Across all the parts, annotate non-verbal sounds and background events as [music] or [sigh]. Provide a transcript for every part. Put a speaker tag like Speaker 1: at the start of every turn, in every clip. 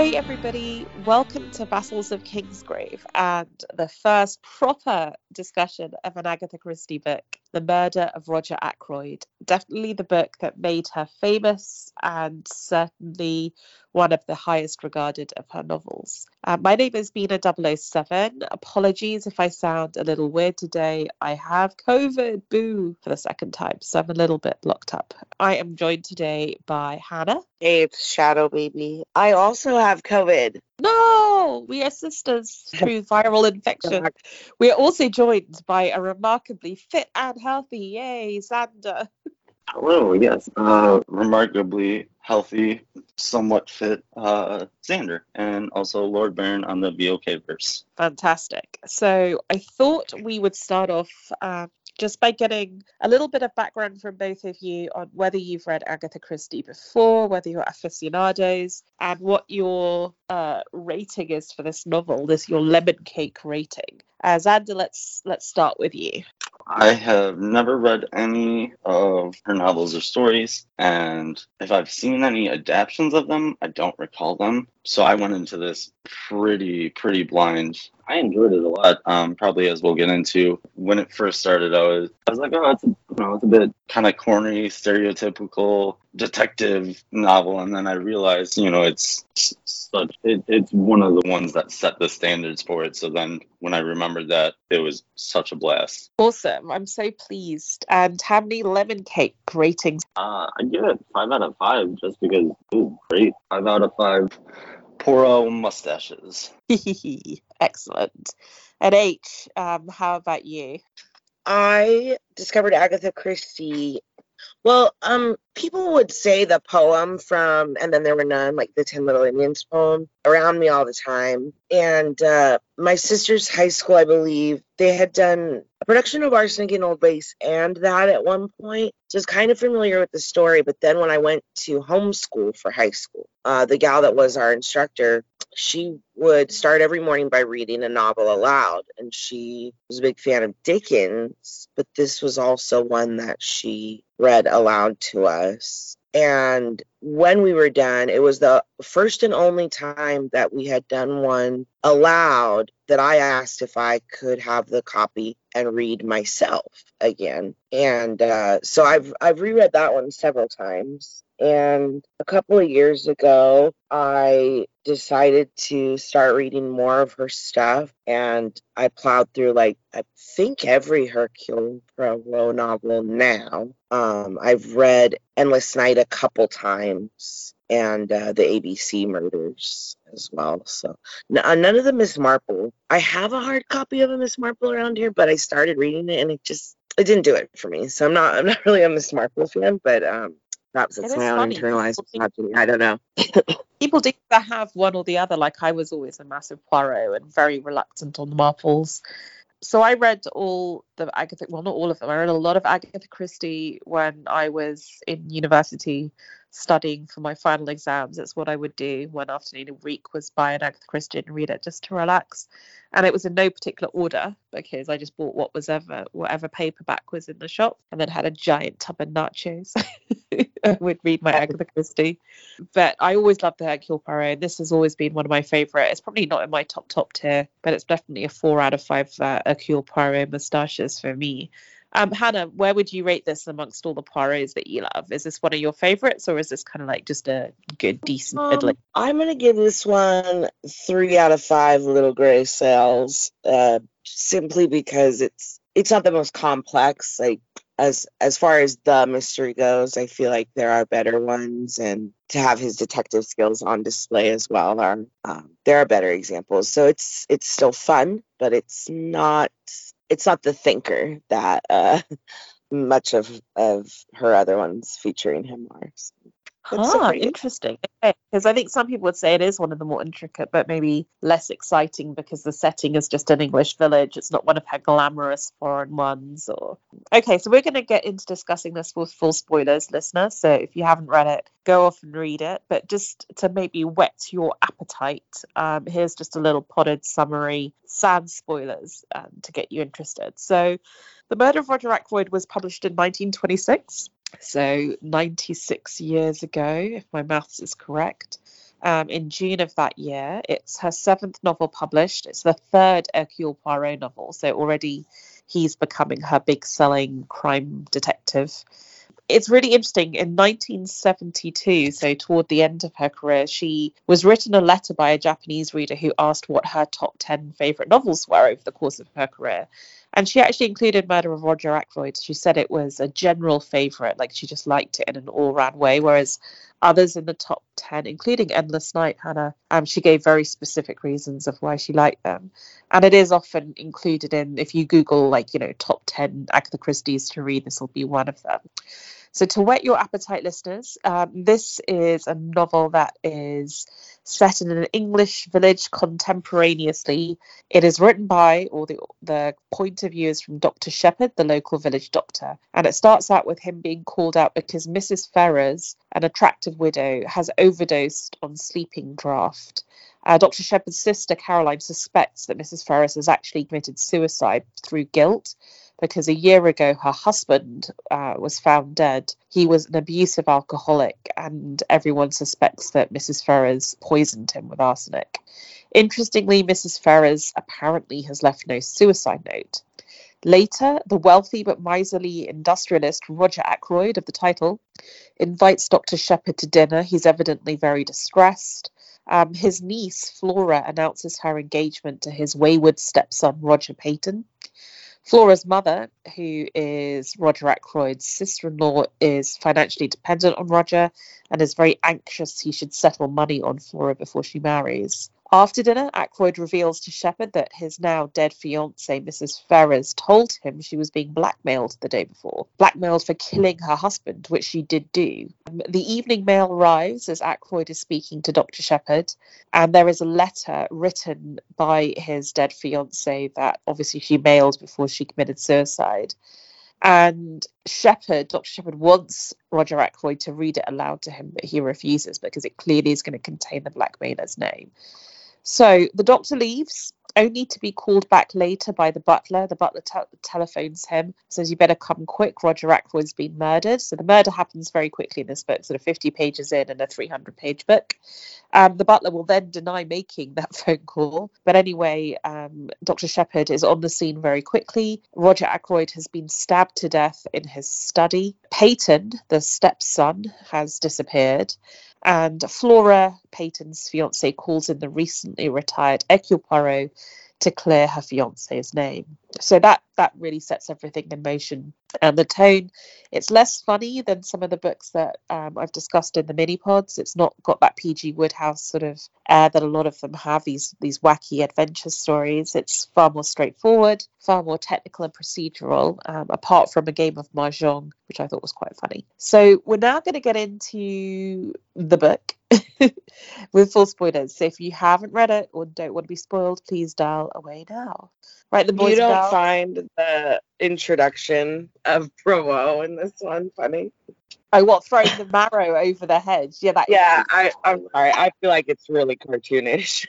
Speaker 1: Hey everybody, welcome to Vassals of Kingsgrave and the first proper discussion of an Agatha Christie book, The Murder of Roger Ackroyd. Definitely the book that made her famous and certainly one of the highest regarded of her novels. Uh, my name is Bina 007. Apologies if I sound a little weird today. I have COVID, boo, for the second time, so I'm a little bit locked up. I am joined today by Hannah.
Speaker 2: It's Shadow Baby. I also have COVID.
Speaker 1: No, we are sisters through viral [laughs] infection. We are also joined by a remarkably fit and healthy, yay, Xander.
Speaker 3: Hello, yes. Uh, remarkably healthy, somewhat fit uh, Xander, and also Lord Baron on the VOK verse.
Speaker 1: Fantastic. So I thought we would start off um, just by getting a little bit of background from both of you on whether you've read Agatha Christie before, whether you're aficionados, and what your uh, rating is for this novel, this your lemon cake rating. Uh, Xander, let's let's start with you.
Speaker 3: I have never read any of her novels or stories, and if I've seen any adaptations of them, I don't recall them. So I went into this pretty, pretty blind. I enjoyed it a lot. Um, probably as we'll get into. When it first started, I was, I was like, oh, it's a, you know, it's a bit kind of corny, stereotypical detective novel, and then I realized, you know, it's such it, it's one of the ones that set the standards for it. So then when I remembered that, it was such a blast.
Speaker 1: Awesome! I'm so pleased. And how many lemon cake ratings?
Speaker 3: Uh, I give it five out of five just because it was great. Five out of five. Poor old mustaches. [laughs]
Speaker 1: Excellent. And H, um, how about you?
Speaker 2: I discovered Agatha Christie well, um, people would say the poem from And Then There Were None, like the Ten Little Indians poem, around me all the time. And uh, my sister's high school, I believe, they had done a production of Arsenic and Old Lace and that at one point. So I was kind of familiar with the story. But then when I went to homeschool for high school, uh, the gal that was our instructor, she would start every morning by reading a novel aloud. And she was a big fan of Dickens, but this was also one that she read aloud to us. And when we were done, it was the first and only time that we had done one aloud that I asked if I could have the copy and read myself again. And uh, so I've I've reread that one several times. And a couple of years ago, I decided to start reading more of her stuff. And I plowed through, like, I think every Hercule Poirot novel now. Um, I've read Endless Night a couple times and uh, the ABC murders as well. So uh, none of the Miss Marple. I have a hard copy of a Miss Marple around here, but I started reading it and it just it didn't do it for me. So I'm not I'm not [laughs] really a Miss Marple fan, but um, Perhaps it's it my own funny. internalized misogyny. I don't know. [laughs]
Speaker 1: people do have one or the other. Like I was always a massive Poirot and very reluctant on the Marples. So I read all the Agatha, well, not all of them. I read a lot of Agatha Christie when I was in university studying for my final exams. It's what I would do one afternoon a week was buy an Agatha Christie and read it just to relax. And it was in no particular order because I just bought what was ever whatever paperback was in the shop and then had a giant tub of nachos. [laughs] I would read my Agatha Christie. But I always loved the Hercule Poirot. This has always been one of my favourite. It's probably not in my top top tier, but it's definitely a four out of five uh, Hercule Poirot moustaches for me. Um, Hannah, where would you rate this amongst all the Poirots that you love? Is this one of your favorites, or is this kind of like just a good, decent um,
Speaker 2: I'm gonna give this one three out of five little gray cells, uh, simply because it's it's not the most complex. Like as as far as the mystery goes, I feel like there are better ones, and to have his detective skills on display as well are um, there are better examples. So it's it's still fun, but it's not it's not the thinker that uh, [laughs] much of of her other ones featuring him are. So
Speaker 1: ah, interesting. Okay, because I think some people would say it is one of the more intricate, but maybe less exciting because the setting is just an English village. It's not one of her glamorous foreign ones. Or okay, so we're going to get into discussing this with full spoilers, listener. So if you haven't read it, go off and read it. But just to maybe whet your appetite, um, here's just a little potted summary, sans spoilers, um, to get you interested. So. The Murder of Roger Ackroyd was published in 1926 so 96 years ago, if my maths is correct. um, in June of that year. It's her seventh novel published. It's the third Hercule Poirot novel, so already he's becoming her big selling crime detective. It's really interesting. In 1972, so toward the end of her career, she was written a letter by a Japanese reader who asked what her top 10 favourite novels were over the course of her career. And she actually included Murder of Roger Ackroyd. She said it was a general favourite, like she just liked it in an all round way. Whereas others in the top 10, including Endless Night, Hannah, um, she gave very specific reasons of why she liked them. And it is often included in, if you Google, like, you know, top 10 Agatha Christie's to read, this will be one of them. So, to whet your appetite, listeners, um, this is a novel that is set in an English village contemporaneously. It is written by, or the, the point of view is from Dr. Sheppard, the local village doctor. And it starts out with him being called out because Mrs. Ferrers, an attractive widow, has overdosed on sleeping draught. Uh, Dr. Sheppard's sister, Caroline, suspects that Mrs. Ferrers has actually committed suicide through guilt because a year ago her husband uh, was found dead. He was an abusive alcoholic, and everyone suspects that Mrs. Ferrers poisoned him with arsenic. Interestingly, Mrs. Ferrers apparently has left no suicide note. Later, the wealthy but miserly industrialist Roger Ackroyd of the title invites Dr. Sheppard to dinner. He's evidently very distressed. Um, his niece, Flora, announces her engagement to his wayward stepson, Roger Paton. Flora's mother, who is Roger Ackroyd's sister in law, is financially dependent on Roger and is very anxious he should settle money on Flora before she marries. After dinner, Ackroyd reveals to Sheppard that his now dead fiancee, Mrs. Ferrers, told him she was being blackmailed the day before, blackmailed for killing her husband, which she did do. Um, the evening mail arrives as Ackroyd is speaking to Dr. Sheppard, and there is a letter written by his dead fiancee that obviously she mailed before she committed suicide. And Sheppard, Dr. Sheppard, wants Roger Ackroyd to read it aloud to him, but he refuses because it clearly is going to contain the blackmailer's name. So the doctor leaves, only to be called back later by the butler. The butler te- telephones him, says, You better come quick. Roger Ackroyd's been murdered. So the murder happens very quickly in this book, sort of 50 pages in and a 300 page book. Um, the butler will then deny making [laughs] that phone call. But anyway, um, Dr. Sheppard is on the scene very quickly. Roger Ackroyd has been stabbed to death in his study. Paton, the stepson, has disappeared and Flora Paton's fiance calls in the recently retired Hercule Poirot to clear her fiance's name. So that that really sets everything in motion. And the tone, it's less funny than some of the books that um, I've discussed in the mini pods. It's not got that PG Wodehouse sort of air that a lot of them have. These these wacky adventure stories. It's far more straightforward, far more technical and procedural. Um, apart from a game of mahjong, which I thought was quite funny. So we're now going to get into the book. [laughs] with full spoilers. So if you haven't read it or don't want to be spoiled, please dial away now. Right, the boys.
Speaker 2: You don't find the introduction of Poirot in this one funny?
Speaker 1: Oh, what throwing the marrow over the head? Yeah, that.
Speaker 2: Yeah, I, I'm sorry. I feel like it's really cartoonish.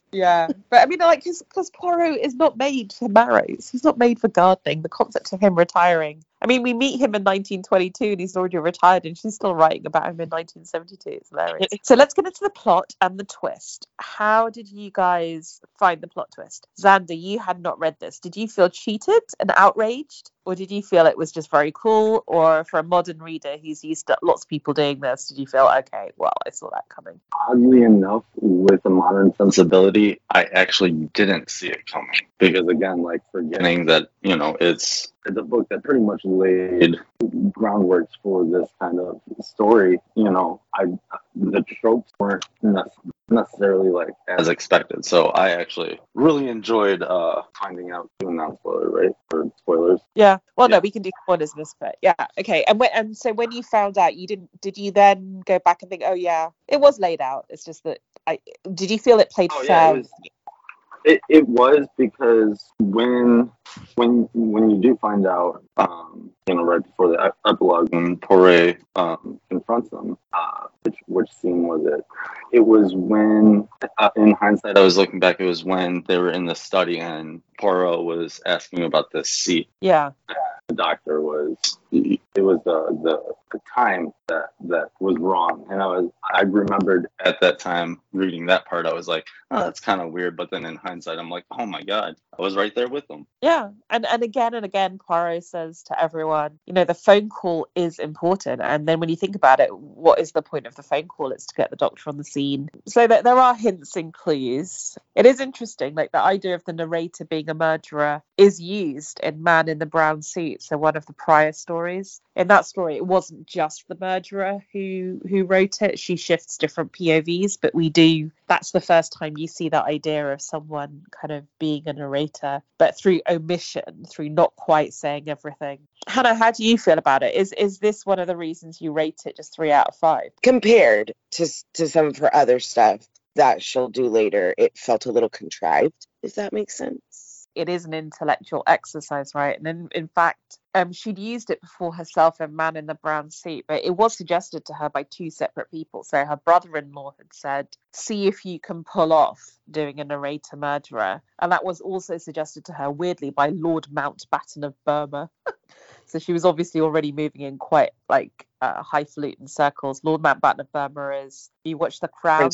Speaker 2: [laughs]
Speaker 1: yeah, but I mean, like, because Poirot is not made for marrows. He's not made for gardening. The concept of him retiring I mean, we meet him in 1922 and he's already retired and she's still writing about him in 1972. It's hilarious. [laughs] so let's get into the plot and the twist. How did you guys find the plot twist? Xander, you had not read this. Did you feel cheated and outraged? Or did you feel it was just very cool? Or for a modern reader who's used to lots of people doing this, did you feel, okay, well, I saw that coming?
Speaker 3: Oddly enough, with a modern sensibility, I actually didn't see it coming. Because again, like forgetting that, you know, it's it's a book that pretty much laid groundwork for this kind of story. You know, I the tropes weren't necessarily like as expected. So I actually really enjoyed uh finding out doing non spoiler, right? Or spoilers.
Speaker 1: Yeah. Well, yeah. no, we can do spoilers in this bit. Yeah. Okay. And when, and so when you found out, you didn't did you then go back and think, oh yeah, it was laid out. It's just that I did you feel it played oh, fair? Yeah, it was,
Speaker 3: it, it was because when when when you do find out, um, you know, right before the epilogue, when Poirot um, confronts them, uh, which which scene was it? It was when, uh, in hindsight, I was looking back. It was when they were in the study and Poirot was asking about this seat.
Speaker 1: Yeah.
Speaker 3: The doctor was. It was the the the time that that was wrong. And I was I remembered at that time reading that part, I was like, oh, that's kind of weird. But then in hindsight, I'm like, oh my god, I was right there with them.
Speaker 1: Yeah, and and again and again, Poirot says to everyone, you know, the phone call is important. And then when you think about it, what is the point of the phone call? It's to get the doctor on the scene. So that there are hints and clues. It is interesting, like the idea of the narrator being a murderer is used in Man in the Brown Suit, so one of the prior stories. In that story, it wasn't just the murderer who who wrote it. She shifts different POVs, but we do. That's the first time you see that idea of someone kind of being a narrator, but through omission, through not quite saying everything. How do you feel about it? Is is this one of the reasons you rate it just three out of five?
Speaker 2: Compared to to some of her other stuff that she'll do later, it felt a little contrived. Does that make sense?
Speaker 1: it is an intellectual exercise, right? And in, in fact, um, she'd used it before herself in Man in the Brown Suit, but it was suggested to her by two separate people. So her brother in law had said, See if you can pull off doing a narrator murderer. And that was also suggested to her, weirdly, by Lord Mountbatten of Burma. [laughs] so she was obviously already moving in quite like uh, highfalutin circles. Lord Mountbatten of Burma is you watch The Crown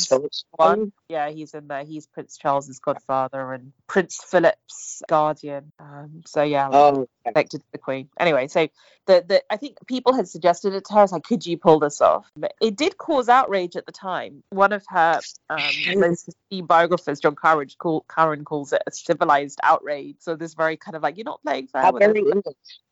Speaker 1: one. Yeah, he's in there. He's Prince Charles's godfather and Prince Philip's guardian. Um, so yeah, oh, connected to the Queen. Anyway, so the, the I think people had suggested it to her. like, could you pull this off? But it did cause outrage at the time. One of her um, [laughs] most esteemed biographers, John Courage, call, Curran calls it a civilized outrage. So this very kind of like you're not playing fair.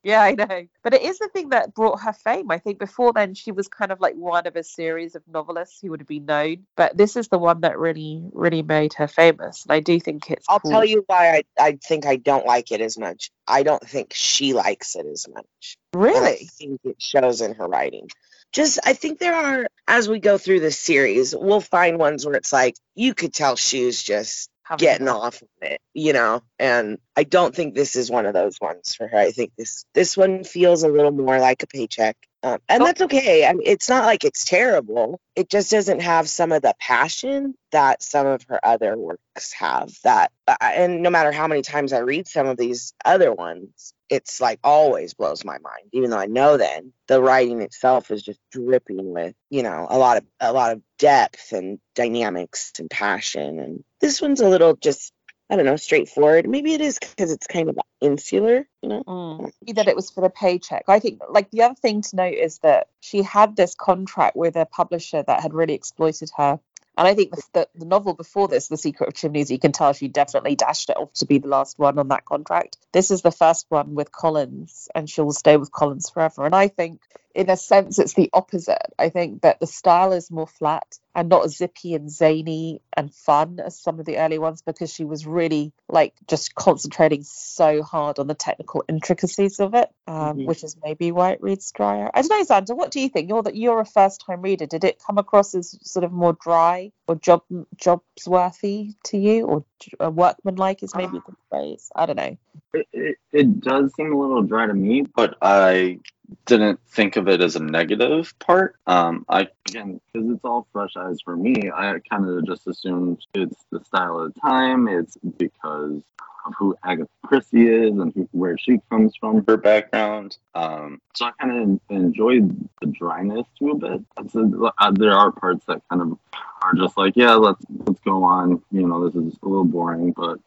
Speaker 1: Yeah, I know. But it is the thing that brought her fame. I think before then she was kind of like one of a series of novelists who would have been known. But this is the one that really, really made her famous. And I do think it's
Speaker 2: I'll
Speaker 1: cool.
Speaker 2: tell you why I, I think I don't like it as much. I don't think she likes it as much.
Speaker 1: Really?
Speaker 2: I think it shows in her writing. Just I think there are as we go through this series, we'll find ones where it's like you could tell she was just getting off of it, you know. And I don't think this is one of those ones for her. I think this this one feels a little more like a paycheck. Um, and oh. that's okay. I mean, it's not like it's terrible. It just doesn't have some of the passion that some of her other works have. That, uh, and no matter how many times I read some of these other ones, it's like always blows my mind. Even though I know then the writing itself is just dripping with, you know, a lot of a lot of depth and dynamics and passion. And this one's a little just I don't know, straightforward. Maybe it is because it's kind of insular, you know.
Speaker 1: Mm. That it was for the paycheck. I think, like the other thing to note is that she had this contract with a publisher that had really exploited her. And I think the, the, the, novel before this, The Secret of Chimneys, you can tell she definitely dashed it off to be the last one on that contract. This is the first one with Collins, and she will stay with Collins forever. And I think, in a sense, it's the opposite. I think that the style is more flat and not as zippy and zany and fun as some of the early ones because she was really like just concentrating so hard on the technical intricacies of it, um, mm-hmm. which is maybe why it reads drier. I don't know, Xander, what do you think? You're that you're a first time reader. Did it come across as sort of more dry or job jobs worthy to you, or uh, workman like is maybe the phrase? I don't know.
Speaker 3: It, it, it does seem a little dry to me, but I didn't think of it as a negative part. Um, I again because it's all fresh eyes for me. I kind of just assumed it's the style of the time. It's because of who Agatha Christie is and who, where she comes from, her background. Um, so I kind of enjoyed the dryness to a bit. A, uh, there are parts that kind of are just like, yeah, let's let's go on. You know, this is a little boring, but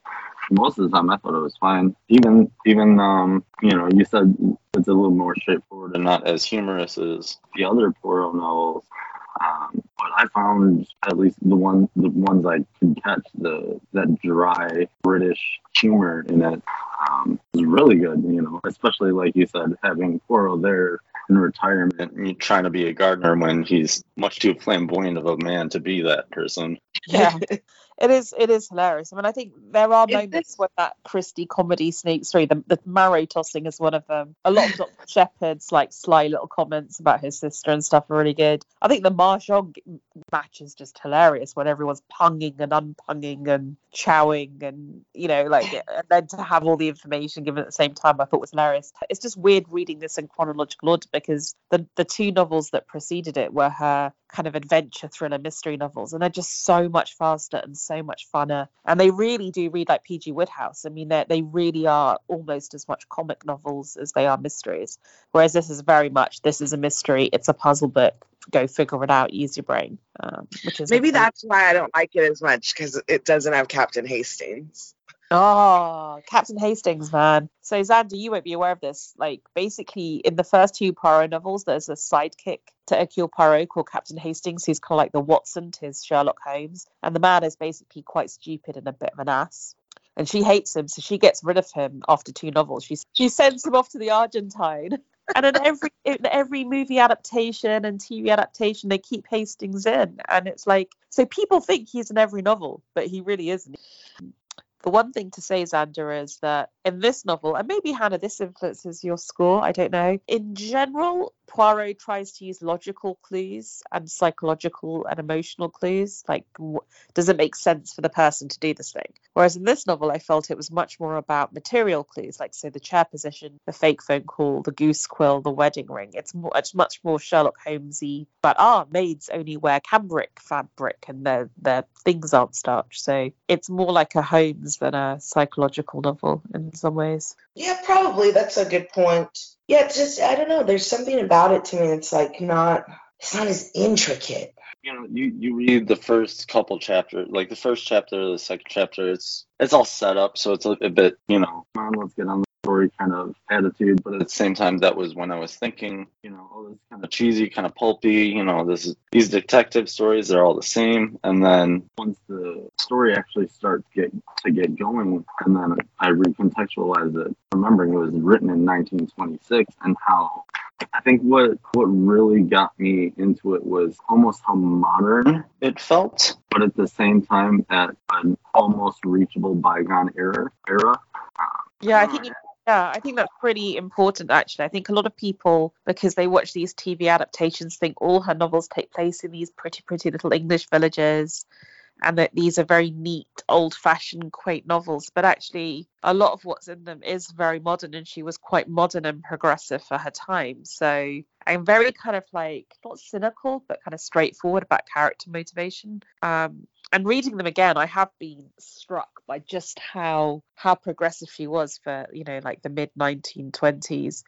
Speaker 3: most of the time I thought it was fine. Even even um, you know, you said it's a little more straightforward and not as humorous as the other Poirot novels. Um, but I found at least the one the ones I could catch the that dry British humor in it um, was really good. You know, especially like you said, having Poirot there in retirement, trying to be a gardener when he's much too flamboyant of a man to be that person.
Speaker 1: Yeah. [laughs] it is it is hilarious. I mean, I think there are moments where that Christie comedy sneaks through. The, the marrow tossing is one of them. A lot of Dr. [laughs] Sheppard's like sly little comments about his sister and stuff are really good. I think the mahjong match is just hilarious when everyone's punging and unpunging and chowing and you know like [laughs] and then to have all the information given at the same time I thought was hilarious. It's just weird reading this in chronological order because the the two novels that preceded it were her kind of adventure thriller mystery novels and they're just so much faster and so much funner. And they really do read like pg wodehouse. I mean they they really are almost as much comic novels as they are mysteries. Whereas this is very much this is a mystery it's a puzzle book go figure it out use your brain um, which is
Speaker 2: maybe that's why i don't like it as much because it doesn't have captain hastings
Speaker 1: Oh, Captain Hastings, man. So, Xander, you won't be aware of this. Like, basically, in the first two Poirot novels, there's a sidekick to Hercule Poirot called Captain Hastings, who's kind of like the Watson to his Sherlock Holmes. And the man is basically quite stupid and a bit of an ass. And she hates him, so she gets rid of him after two novels. She she sends him off to the Argentine. [laughs] And in every in every movie adaptation and TV adaptation, they keep Hastings in, and it's like so people think he's in every novel, but he really isn't the one thing to say, Xander, is that in this novel, and maybe Hannah, this influences your score, I don't know. In general, Poirot tries to use logical clues and psychological and emotional clues. Like, does it make sense for the person to do this thing? Whereas in this novel, I felt it was much more about material clues, like, say, the chair position, the fake phone call, the goose quill, the wedding ring. It's, more, it's much more Sherlock Holmesy, but ah, maids only wear cambric fabric and their, their things aren't starched. So it's more like a Holmes than a psychological novel in some ways.
Speaker 2: Yeah, probably. That's a good point. Yeah, just I don't know. There's something about it to me. It's like not. It's not as intricate.
Speaker 3: You know, you, you read the first couple chapters, like the first chapter, the second chapter. It's it's all set up, so it's a, a bit, you know, come on, let's get on the story kind of attitude. But at the same time, that was when I was thinking, you know, oh, this is kind of cheesy, kind of pulpy. You know, this is these detective stories, they're all the same. And then once the story actually starts get to get going, and then I recontextualize it, remembering it was written in 1926 and how I think what what really got me into it was almost how modern it felt, but at the same time at an almost reachable bygone era. Era.
Speaker 1: Yeah, I think you, yeah, I think that's pretty important actually. I think a lot of people, because they watch these TV adaptations, think all her novels take place in these pretty, pretty little English villages and that these are very neat, old fashioned, quaint novels. But actually, a lot of what's in them is very modern, and she was quite modern and progressive for her time. So I'm very kind of like not cynical, but kind of straightforward about character motivation. Um, and reading them again, I have been struck by just how how progressive she was for you know like the mid 1920s.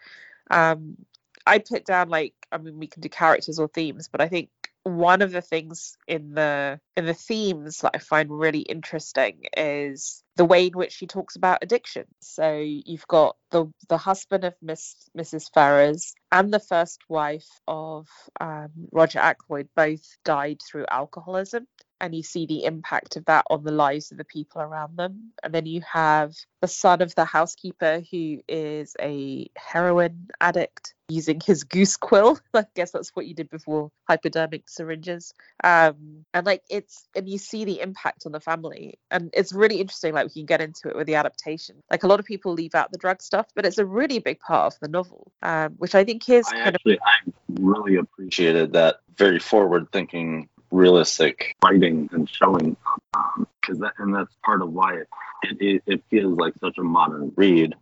Speaker 1: Um, I put down like I mean we can do characters or themes, but I think one of the things in the in the themes that I find really interesting is the way in which she talks about addiction. So you've got the the husband of Miss Mrs. Ferrers and the first wife of um, Roger Ackroyd both died through alcoholism, and you see the impact of that on the lives of the people around them. And then you have the son of the housekeeper who is a heroin addict using his goose quill. [laughs] I guess that's what you did before hypodermic syringes. Um, and like it's and you see the impact on the family. And it's really interesting, like we can get into it with the adaptation. Like a lot of people leave out the drug stuff, but it's a really big part of the novel. Um, which I think is
Speaker 3: I
Speaker 1: kind
Speaker 3: actually,
Speaker 1: of
Speaker 3: I really appreciated that very forward thinking realistic writing and showing because that and that's part of why it, it, it feels like such a modern read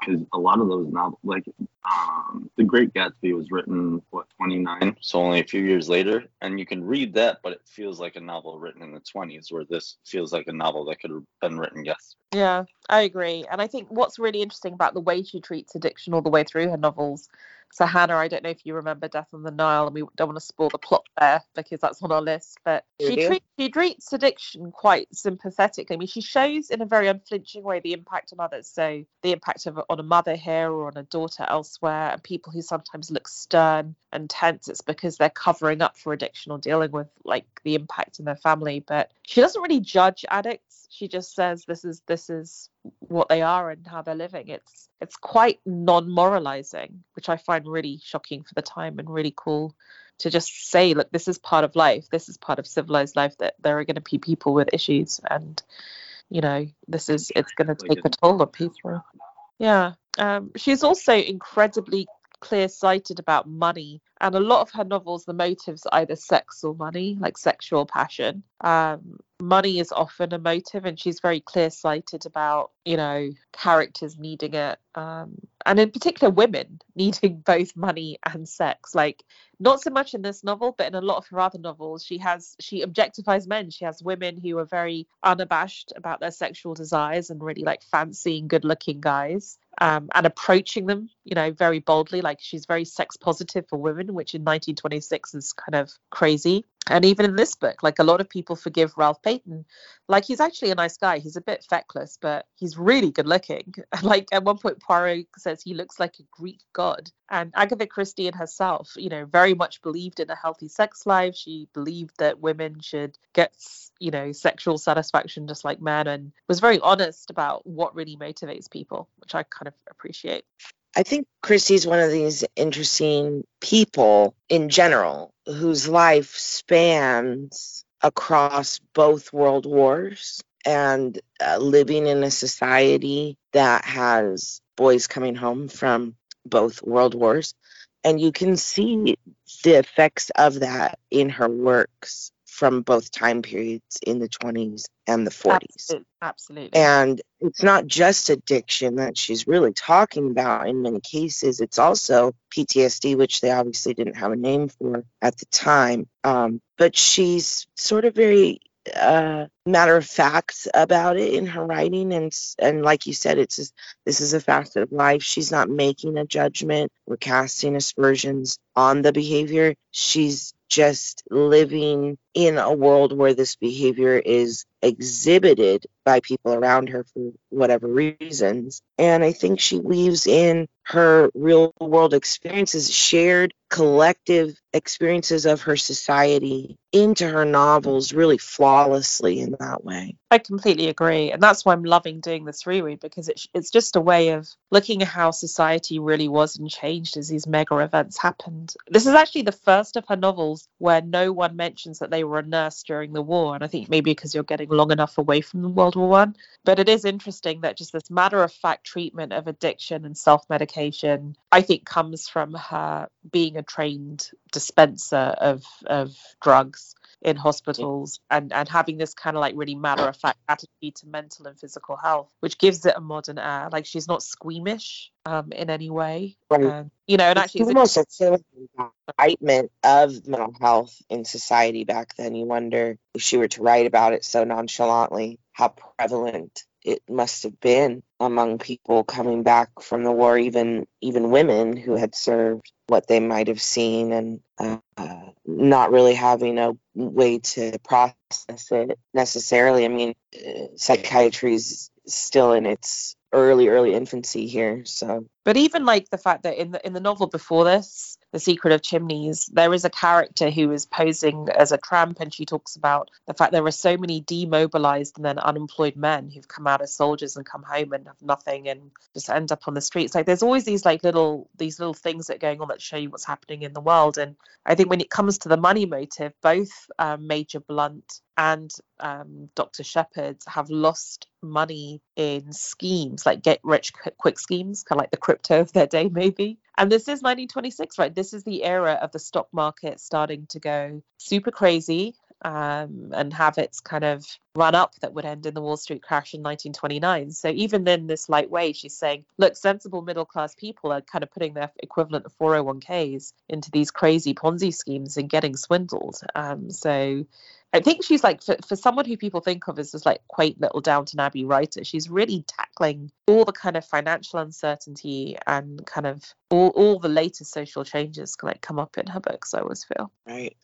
Speaker 3: because a lot of those novels like um, the great gatsby was written what 29 so only a few years later and you can read that but it feels like a novel written in the 20s where this feels like a novel that could have been written yesterday
Speaker 1: Yeah, I agree. And I think what's really interesting about the way she treats addiction all the way through her novels. So, Hannah, I don't know if you remember Death on the Nile, and we don't want to spoil the plot there because that's on our list. But she,
Speaker 2: do?
Speaker 1: treat, she treats addiction quite sympathetically. I mean, she shows in a very unflinching way the impact on others. So, the impact of on a mother here or on a daughter elsewhere, and people who sometimes look stern and tense. It's because they're covering up for addiction or dealing with like the impact in their family. But she doesn't really judge addicts. She just says this is this is what they are and how they're living. It's it's quite non-moralizing, which I find really shocking for the time and really cool to just say, look, this is part of life. This is part of civilized life that there are going to be people with issues and you know this is it's going to take a toll on people. Yeah. Um, she's also incredibly clear sighted about money. And a lot of her novels, the motives either sex or money, like sexual passion. Um, money is often a motive, and she's very clear sighted about, you know, characters needing it. Um, and in particular, women [laughs] needing both money and sex. Like, not so much in this novel, but in a lot of her other novels, she has she objectifies men. She has women who are very unabashed about their sexual desires and really like fancying good-looking guys um, and approaching them, you know, very boldly. Like she's very sex positive for women, which in 1926 is kind of crazy. And even in this book, like a lot of people forgive Ralph Paton. Like he's actually a nice guy. He's a bit feckless, but he's really good looking. [laughs] Like at one point, Poirot says he looks like a Greek god. And Agatha Christie and herself, you know, very much believed in a healthy sex life. She believed that women should get, you know, sexual satisfaction just like men and was very honest about what really motivates people, which I kind of appreciate.
Speaker 2: I think Christie's one of these interesting people in general whose life spans across both world wars and uh, living in a society that has boys coming home from both world wars. And you can see the effects of that in her works from both time periods in the 20s and the 40s.
Speaker 1: Absolutely.
Speaker 2: And it's not just addiction that she's really talking about in many cases, it's also PTSD, which they obviously didn't have a name for at the time. Um, but she's sort of very uh, matter of fact about it in her writing and and like you said it's just, this is a facet of life. She's not making a judgment. Or casting aspersions on the behavior. She's just living in a world where this behavior is exhibited by people around her for whatever reasons. And I think she weaves in her real world experiences, shared collective experiences of her society into her novels really flawlessly in that way.
Speaker 1: I completely agree. And that's why I'm loving doing this reread because it's, it's just a way of looking at how society really was and changed as these mega events happened. This is actually the first of her novels where no one mentions that they were a nurse during the war. And I think maybe because you're getting long enough away from the World One. But it is interesting that just this matter of fact treatment of addiction and self medication, I think, comes from her being a trained dispenser of of drugs in hospitals and, and having this kind of like really matter of fact attitude to mental and physical health, which gives it a modern air. Like she's not squeamish um, in any way. Right. Um, you know, and
Speaker 2: it's
Speaker 1: actually,
Speaker 2: almost it's a indictment of mental health in society back then. You wonder if she were to write about it so nonchalantly, how prevalent it must have been among people coming back from the war, even even women who had served what they might have seen and uh, not really having a way to process it necessarily. I mean, uh, psychiatry is still in its early early infancy here so
Speaker 1: but even like the fact that in the in the novel before this the secret of chimneys. There is a character who is posing as a tramp and she talks about the fact there are so many demobilized and then unemployed men who've come out as soldiers and come home and have nothing and just end up on the streets. Like there's always these like little these little things that are going on that show you what's happening in the world. And i think when it comes to the money motive both um, major blunt and um, Dr. Sheppard have lost money in schemes like get rich quick schemes, kind of like the crypto of their day, maybe. And this is 1926, right? This is the era of the stock market starting to go super crazy um, and have its kind of run up that would end in the Wall Street crash in 1929. So even then, this light wage, she's saying, look, sensible middle class people are kind of putting their equivalent of 401ks into these crazy Ponzi schemes and getting swindled. Um, so I think she's like for, for someone who people think of as this like quaint little Downton Abbey writer, she's really tackling all the kind of financial uncertainty and kind of all, all the latest social changes like come up in her books. I always feel
Speaker 2: right.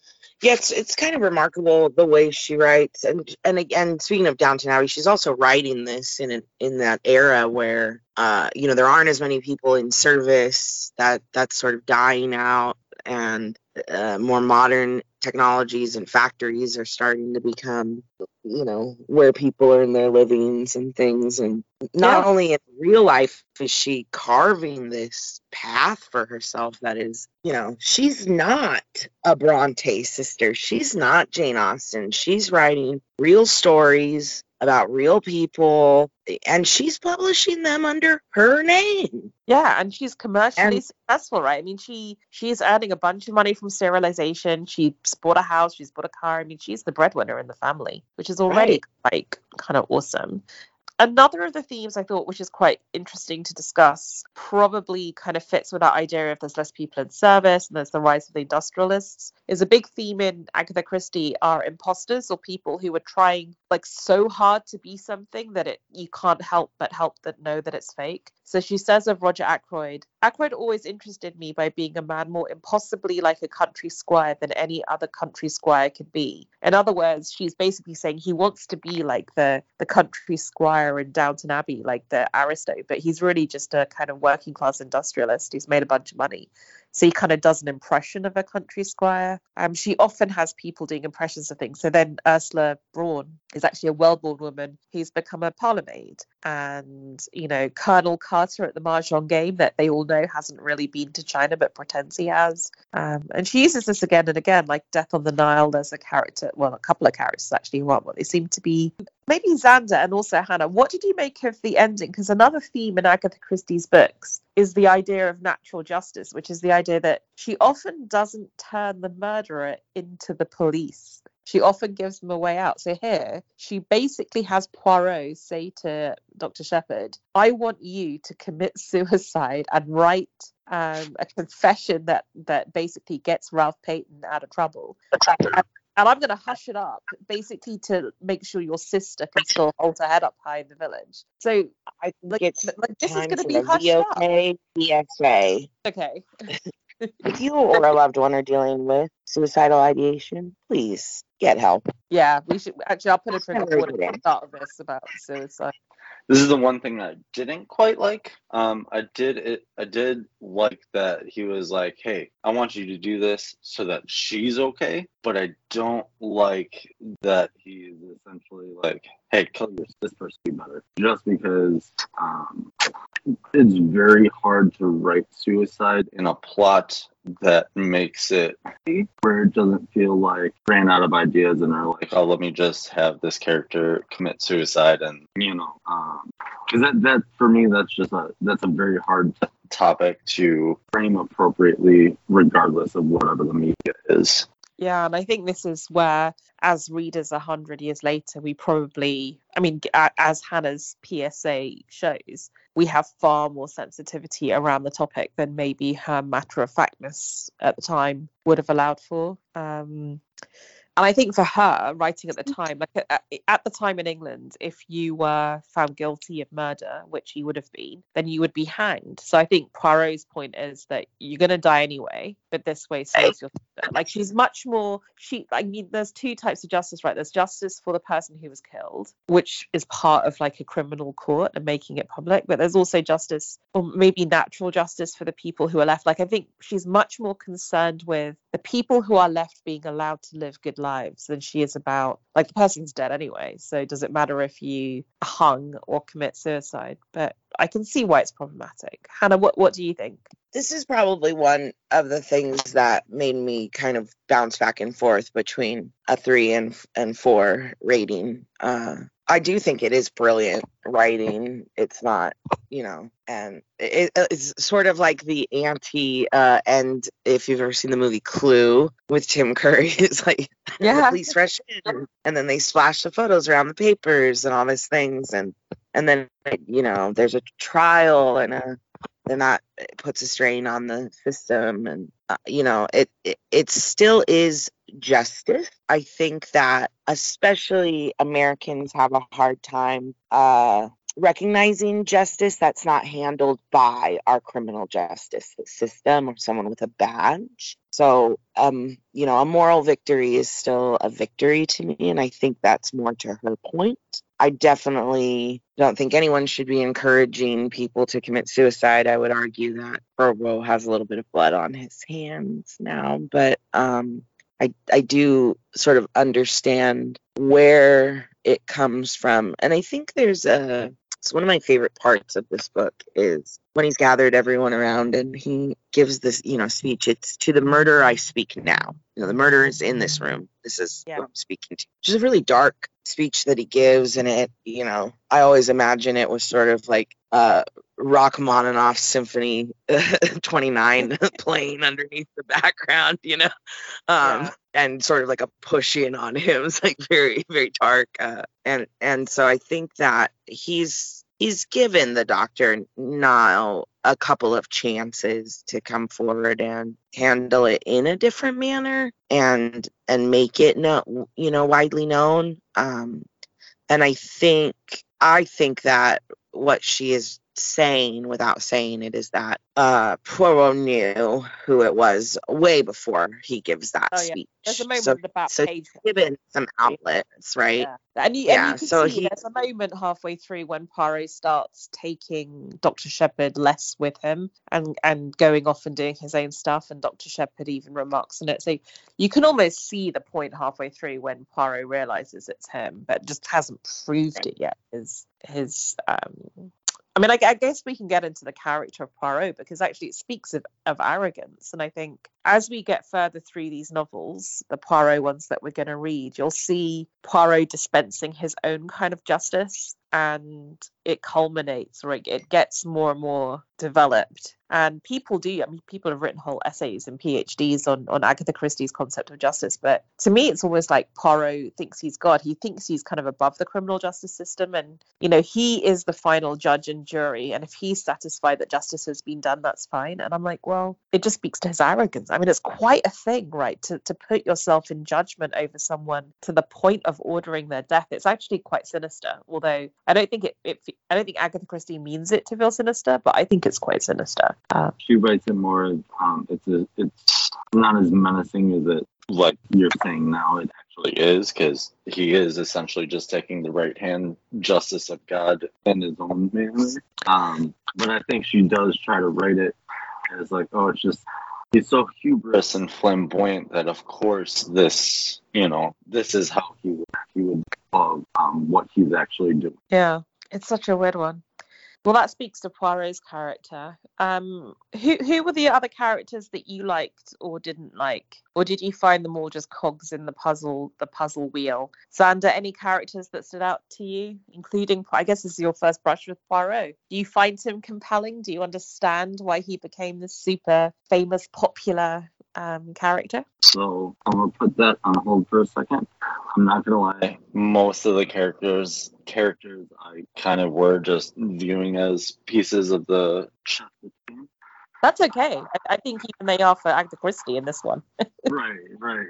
Speaker 2: Yeah, it's it's kind of remarkable the way she writes, and and again, speaking of Downton Abbey, she's also writing this in an, in that era where uh you know there aren't as many people in service that that's sort of dying out and uh, more modern technologies and factories are starting to become you know where people are in their livings and things. And not yeah. only in real life is she carving this path for herself that is you know she's not a bronte sister. She's not jane austen. She's writing real stories about real people and she's publishing them under her name.
Speaker 1: Yeah and she's commercially and, successful right? I mean she she's earning a bunch of money from serialization she's bought a house she's bought a car. I mean she's the breadwinner in the family which is already right. like kind of awesome another of the themes I thought, which is quite interesting to discuss, probably kind of fits with that idea of there's less people in service and there's the rise of the industrialists, is a big theme in Agatha Christie are imposters or people who are trying like so hard to be something that it you can't help but help that know that it's fake. So she says of Roger Ackroyd, Ackroyd always interested me by being a man more impossibly like a country squire than any other country squire could be. In other words, she's basically saying he wants to be like the the country squire in Downton Abbey, like the aristo, but he's really just a kind of working class industrialist who's made a bunch of money. So he kind of does an impression of a country squire. Um, she often has people doing impressions of things. So then Ursula Bourne is actually a well-born woman who's become a parlour maid. And, you know, Colonel Carter at the Mahjong game that they all know hasn't really been to China but pretends he has. Um, and she uses this again and again, like Death on the Nile. There's a character, well, a couple of characters actually who aren't what they seem to be. Maybe Xander and also Hannah. What did you make of the ending? Because another theme in Agatha Christie's books is the idea of natural justice, which is the idea that she often doesn't turn the murderer into the police. She often gives them a way out. So here, she basically has Poirot say to Dr. Sheppard, I want you to commit [laughs] suicide and write um, a confession that, that basically gets Ralph Paton out of trouble. And and I'm going to hush it up, basically to make sure your sister can still hold her head up high in the village. So
Speaker 2: I think
Speaker 1: like, like this is going to
Speaker 2: for
Speaker 1: be
Speaker 2: the
Speaker 1: hushed up.
Speaker 2: VOK PSA.
Speaker 1: Okay. [laughs]
Speaker 2: If you or a loved one are dealing with suicidal ideation, please get help.
Speaker 1: Yeah, we should actually. I'll put a trigger
Speaker 2: Very
Speaker 1: warning
Speaker 2: good.
Speaker 1: at the start of this about suicide.
Speaker 3: This is the one thing that I didn't quite like. Um, I did it. I did like that he was like, "Hey, I want you to do this so that she's okay," but I don't like that he's essentially like, "Hey, kill this, this person be better," just because um, it's very hard to write suicide in a plot that makes it where it doesn't feel like ran out of ideas and are like, oh, let me just have this character commit suicide and you know, um, because that that for me that's just a that's a very hard topic to frame appropriately, regardless of whatever the media is.
Speaker 1: Yeah, and I think this is where, as readers a hundred years later, we probably, I mean, as Hannah's PSA shows, we have far more sensitivity around the topic than maybe her matter of factness at the time would have allowed for. Um, and I think for her, writing at the mm-hmm. time, like uh, at, at the time in England, if you were found guilty of murder, which you would have been, then you would be hanged. So I think Poirot's point is that you're going to die anyway, but this way saves your sister. Like she's much more. She, I mean, there's two types of justice, right? There's justice for the person who was killed, which is part of like a criminal court and making it public, but there's also justice, or maybe natural justice for the people who are left. Like I think she's much more concerned with the people who are left being allowed to live good lives than she is about like the person's dead anyway so does it matter if you hung or commit suicide but i can see why it's problematic hannah what, what do you think
Speaker 2: This is probably one of the things that made me kind of bounce back and forth between a three and and four rating. Uh, I do think it is brilliant writing. It's not, you know, and it, it's sort of like the anti uh, end. If you've ever seen the movie Clue with Tim Curry, [laughs] it's like the
Speaker 1: Yeah.
Speaker 2: police rush in, and then they splash the photos around the papers and all these things, and and then you know there's a trial and a then that puts a strain on the system. And uh, you know it, it it still is justice. I think that especially americans have a hard time uh recognizing justice that's not handled by our criminal justice system or someone with a badge. So um you know a moral victory is still a victory to me and i think that's more to her point I definitely don't think anyone should be encouraging people to commit suicide. I would argue that Poirot has a little bit of blood on his hands now, but um, I I do sort of understand where it comes from, and I think there's a. It's one of my favorite parts of this book is when he's gathered everyone around and he gives this, you know, speech. It's to the murderer I speak now. You know, the murderer is in this room. This is
Speaker 1: Yeah.
Speaker 2: who I'm speaking to. Which is a really dark speech that he gives, and it, you know, I always imagine it was sort of like uh, Rachmaninoff Symphony [laughs] 29 [laughs] [laughs] playing underneath the background, you know, um, yeah. and sort of like a push in on him. It's like very, very dark, uh, and and so I think that he's he's given the doctor now a couple of chances to come forward and handle it in a different manner and and make it no you know widely known. Um and i think i think that what she is saying without saying it is that uh Poirot knew who it was way before he gives that oh, yeah. speech.
Speaker 1: There's a moment so, about
Speaker 2: so
Speaker 1: page
Speaker 2: given some outlets, right?
Speaker 1: Yeah. And you, yeah, and you can so see he, there's a moment halfway through when Poirot starts taking Dr. Sheppard less with him and and going off and doing his own stuff, and Dr. Sheppard even remarks on it. So you can almost see the point halfway through when Poirot realizes it's him, but just hasn't proved it yet. His his um I mean, I, I, guess we can get into the character of Poirot because actually it speaks of, of arrogance. And I think as we get further through these novels, the Poirot ones that we're going to read, you'll see Poirot dispensing his own kind of justice and it culminates or it, it gets more and more developed. And people do i mean people have written whole essays and phds on on agatha christie's concept of justice but to me it's almost like poirot thinks he's god. He thinks he's kind of above the criminal justice system and you know he is the final judge and jury and if he's satisfied that justice has been done that's fine. And i'm like well it just speaks to his arrogance i mean it's quite a thing right to, to put yourself in judgment over someone to the point of ordering their death it's actually quite sinister although i don't think it, it i don't think agatha christie means it to feel sinister but i think it's quite sinister
Speaker 3: uh, she writes it more. Um, it's a, it's not as menacing as it like you're saying now. It actually is because he is essentially just taking the right hand justice of God in his own manner. Um, but I think she does try to write it as like, oh, it's just he's so hubris and flamboyant that of course this you know this is how he would he would love um, what he's actually doing.
Speaker 1: Yeah, it's such a weird one. Well, that speaks to Poirot's character. Um, who who were the other characters that you liked or didn't like, or did you find them all just cogs in the puzzle, the puzzle wheel? Xander, any characters that stood out to you, including I guess this is your first brush with Poirot. Do you find him compelling? Do you understand why he became this super famous, popular um, character?
Speaker 3: So I'm gonna put that on hold for a second. I'm not gonna lie, most of the characters characters I kind of were just viewing as pieces of the
Speaker 1: That's okay. I, I, think even they are for Agatha Christie in this one. [laughs]
Speaker 3: right, right.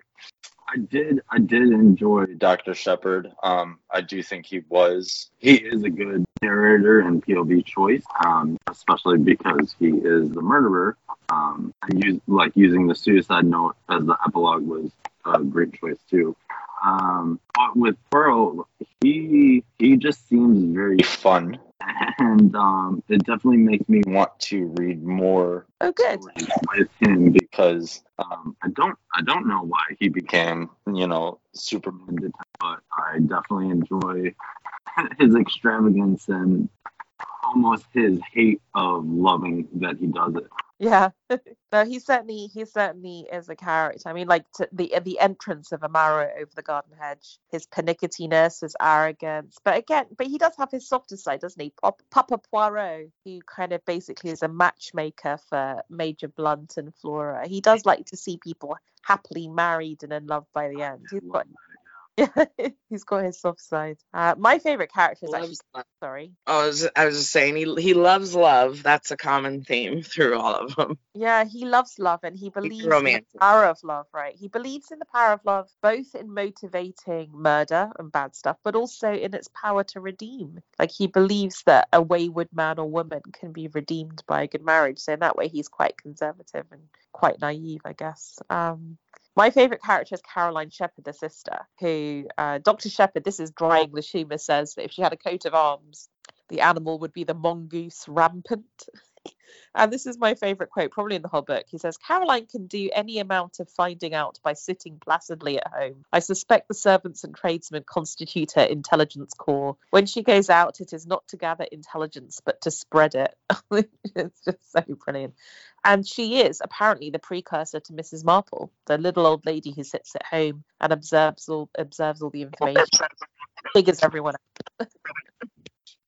Speaker 3: I did I did enjoy Dr. Sheppard. Um, I do think he was he is a good narrator and POV choice, um, especially because he is the murderer. Um, use, like using the suicide note as the epilogue was a great choice too. Um, but with Poirot, he he just seems very fun, and um, it definitely makes me want to read more.
Speaker 1: Oh, good.
Speaker 3: With him because um, I don't I don't know why he became you know Superman, but I definitely enjoy his extravagance and almost his hate of loving that he does it.
Speaker 1: Yeah, [laughs] no, he certainly he certainly is a character. I mean, like the uh, the entrance of Amaro over the garden hedge, his pernicketyness, his arrogance, but again, but he does have his softer side, doesn't he? Papa Poirot, who kind of basically is a matchmaker for Major Blunt and Flora. He does like to see people happily married and in love by the end. He's got yeah, [laughs] he's got his soft side. Uh, my favorite character is actually. Love. Sorry.
Speaker 2: Oh, I was, I was just saying he he loves love. That's a common theme [laughs] through all of them.
Speaker 1: Yeah, he loves love and he believes in the power of love. Right, he believes in the power of love, both in motivating murder and bad stuff, but also in its power to redeem. Like he believes that a wayward man or woman can be redeemed by a good marriage. So in that way, he's quite conservative and quite naive, I guess. Um, my favourite character is Caroline Sheppard, the sister, who uh, Dr. Sheppard, this is drying Lashima says that if she had a coat of arms, the animal would be the mongoose rampant. [laughs] and this is my favourite quote, probably in the whole book. He says, Caroline can do any amount of finding out by sitting placidly at home. I suspect the servants and tradesmen constitute her intelligence corps. When she goes out, it is not to gather intelligence, but to spread it. [laughs] it's just so brilliant. And she is apparently the precursor to Mrs. Marple, the little old lady who sits at home and observes all observes all the information. as everyone else. [laughs]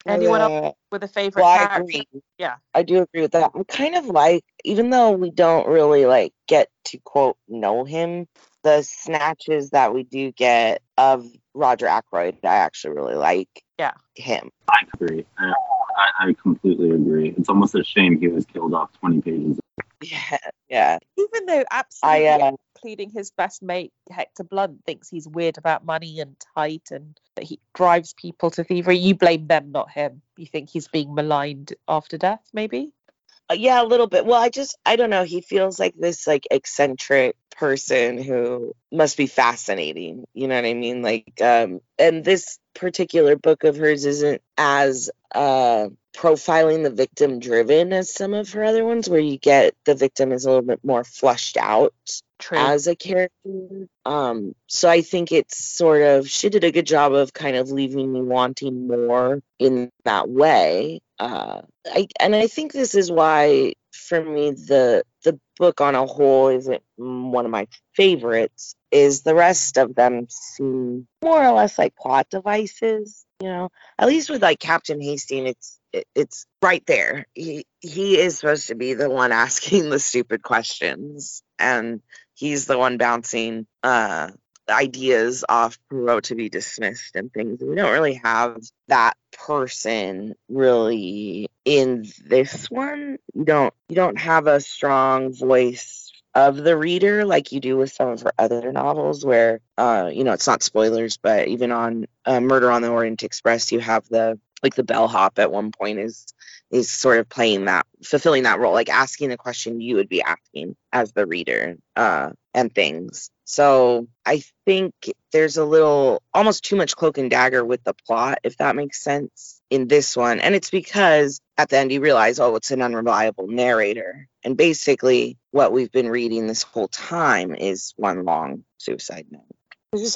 Speaker 1: Anyone
Speaker 2: Yeah.
Speaker 1: else with a favorite
Speaker 2: Well, I
Speaker 1: character?
Speaker 2: agree.
Speaker 1: Yeah.
Speaker 2: I do agree with that. I'm kind of like, even though we don't really like get to quote know him, the snatches that we do get of Roger Ackroyd, I actually really like.
Speaker 1: Yeah.
Speaker 2: Him.
Speaker 4: I agree. I, I, I completely agree. It's almost a shame he was killed off 20 pages.
Speaker 2: Yeah. Yeah.
Speaker 1: Even though
Speaker 2: I
Speaker 1: absolutely
Speaker 2: uh,
Speaker 1: including his best mate Hector Blunt thinks he's weird about money and tight and that he drives people to thievery. You blame them, not him. You think he's being maligned after death, maybe?
Speaker 2: Uh, yeah, a little bit. Well, I just I don't know. He feels like this like eccentric person who must be fascinating. You know what I mean? Like, um, and this particular book of hers isn't as uh profiling the victim driven as some of her other ones, where you get the victim is a little bit more flushed out
Speaker 1: True.
Speaker 2: as a character. Um, so I think it's sort of she did a good job of kind of leaving me wanting more in that way. Uh, I and I think this is why for me the the book on a whole isn't one of my favorites. Is the rest of them seem more or less like plot devices? You know, at least with like Captain Hastings, it's it, it's right there. He he is supposed to be the one [laughs] asking the stupid questions, and he's the one bouncing uh ideas off Poirot to be dismissed and things. We don't really have that person really in this one. You don't you don't have a strong voice of the reader like you do with some of her other novels where uh you know it's not spoilers but even on uh, Murder on the Orient Express you have the like the bellhop at one point is is sort of playing that fulfilling that role like asking the question you would be asking as the reader uh and things. So i think there's a little almost too much cloak and dagger with the plot if that makes sense in this one. And it's because at the end you realize oh it's an unreliable narrator. And basically what we've been reading this whole time is one long suicide note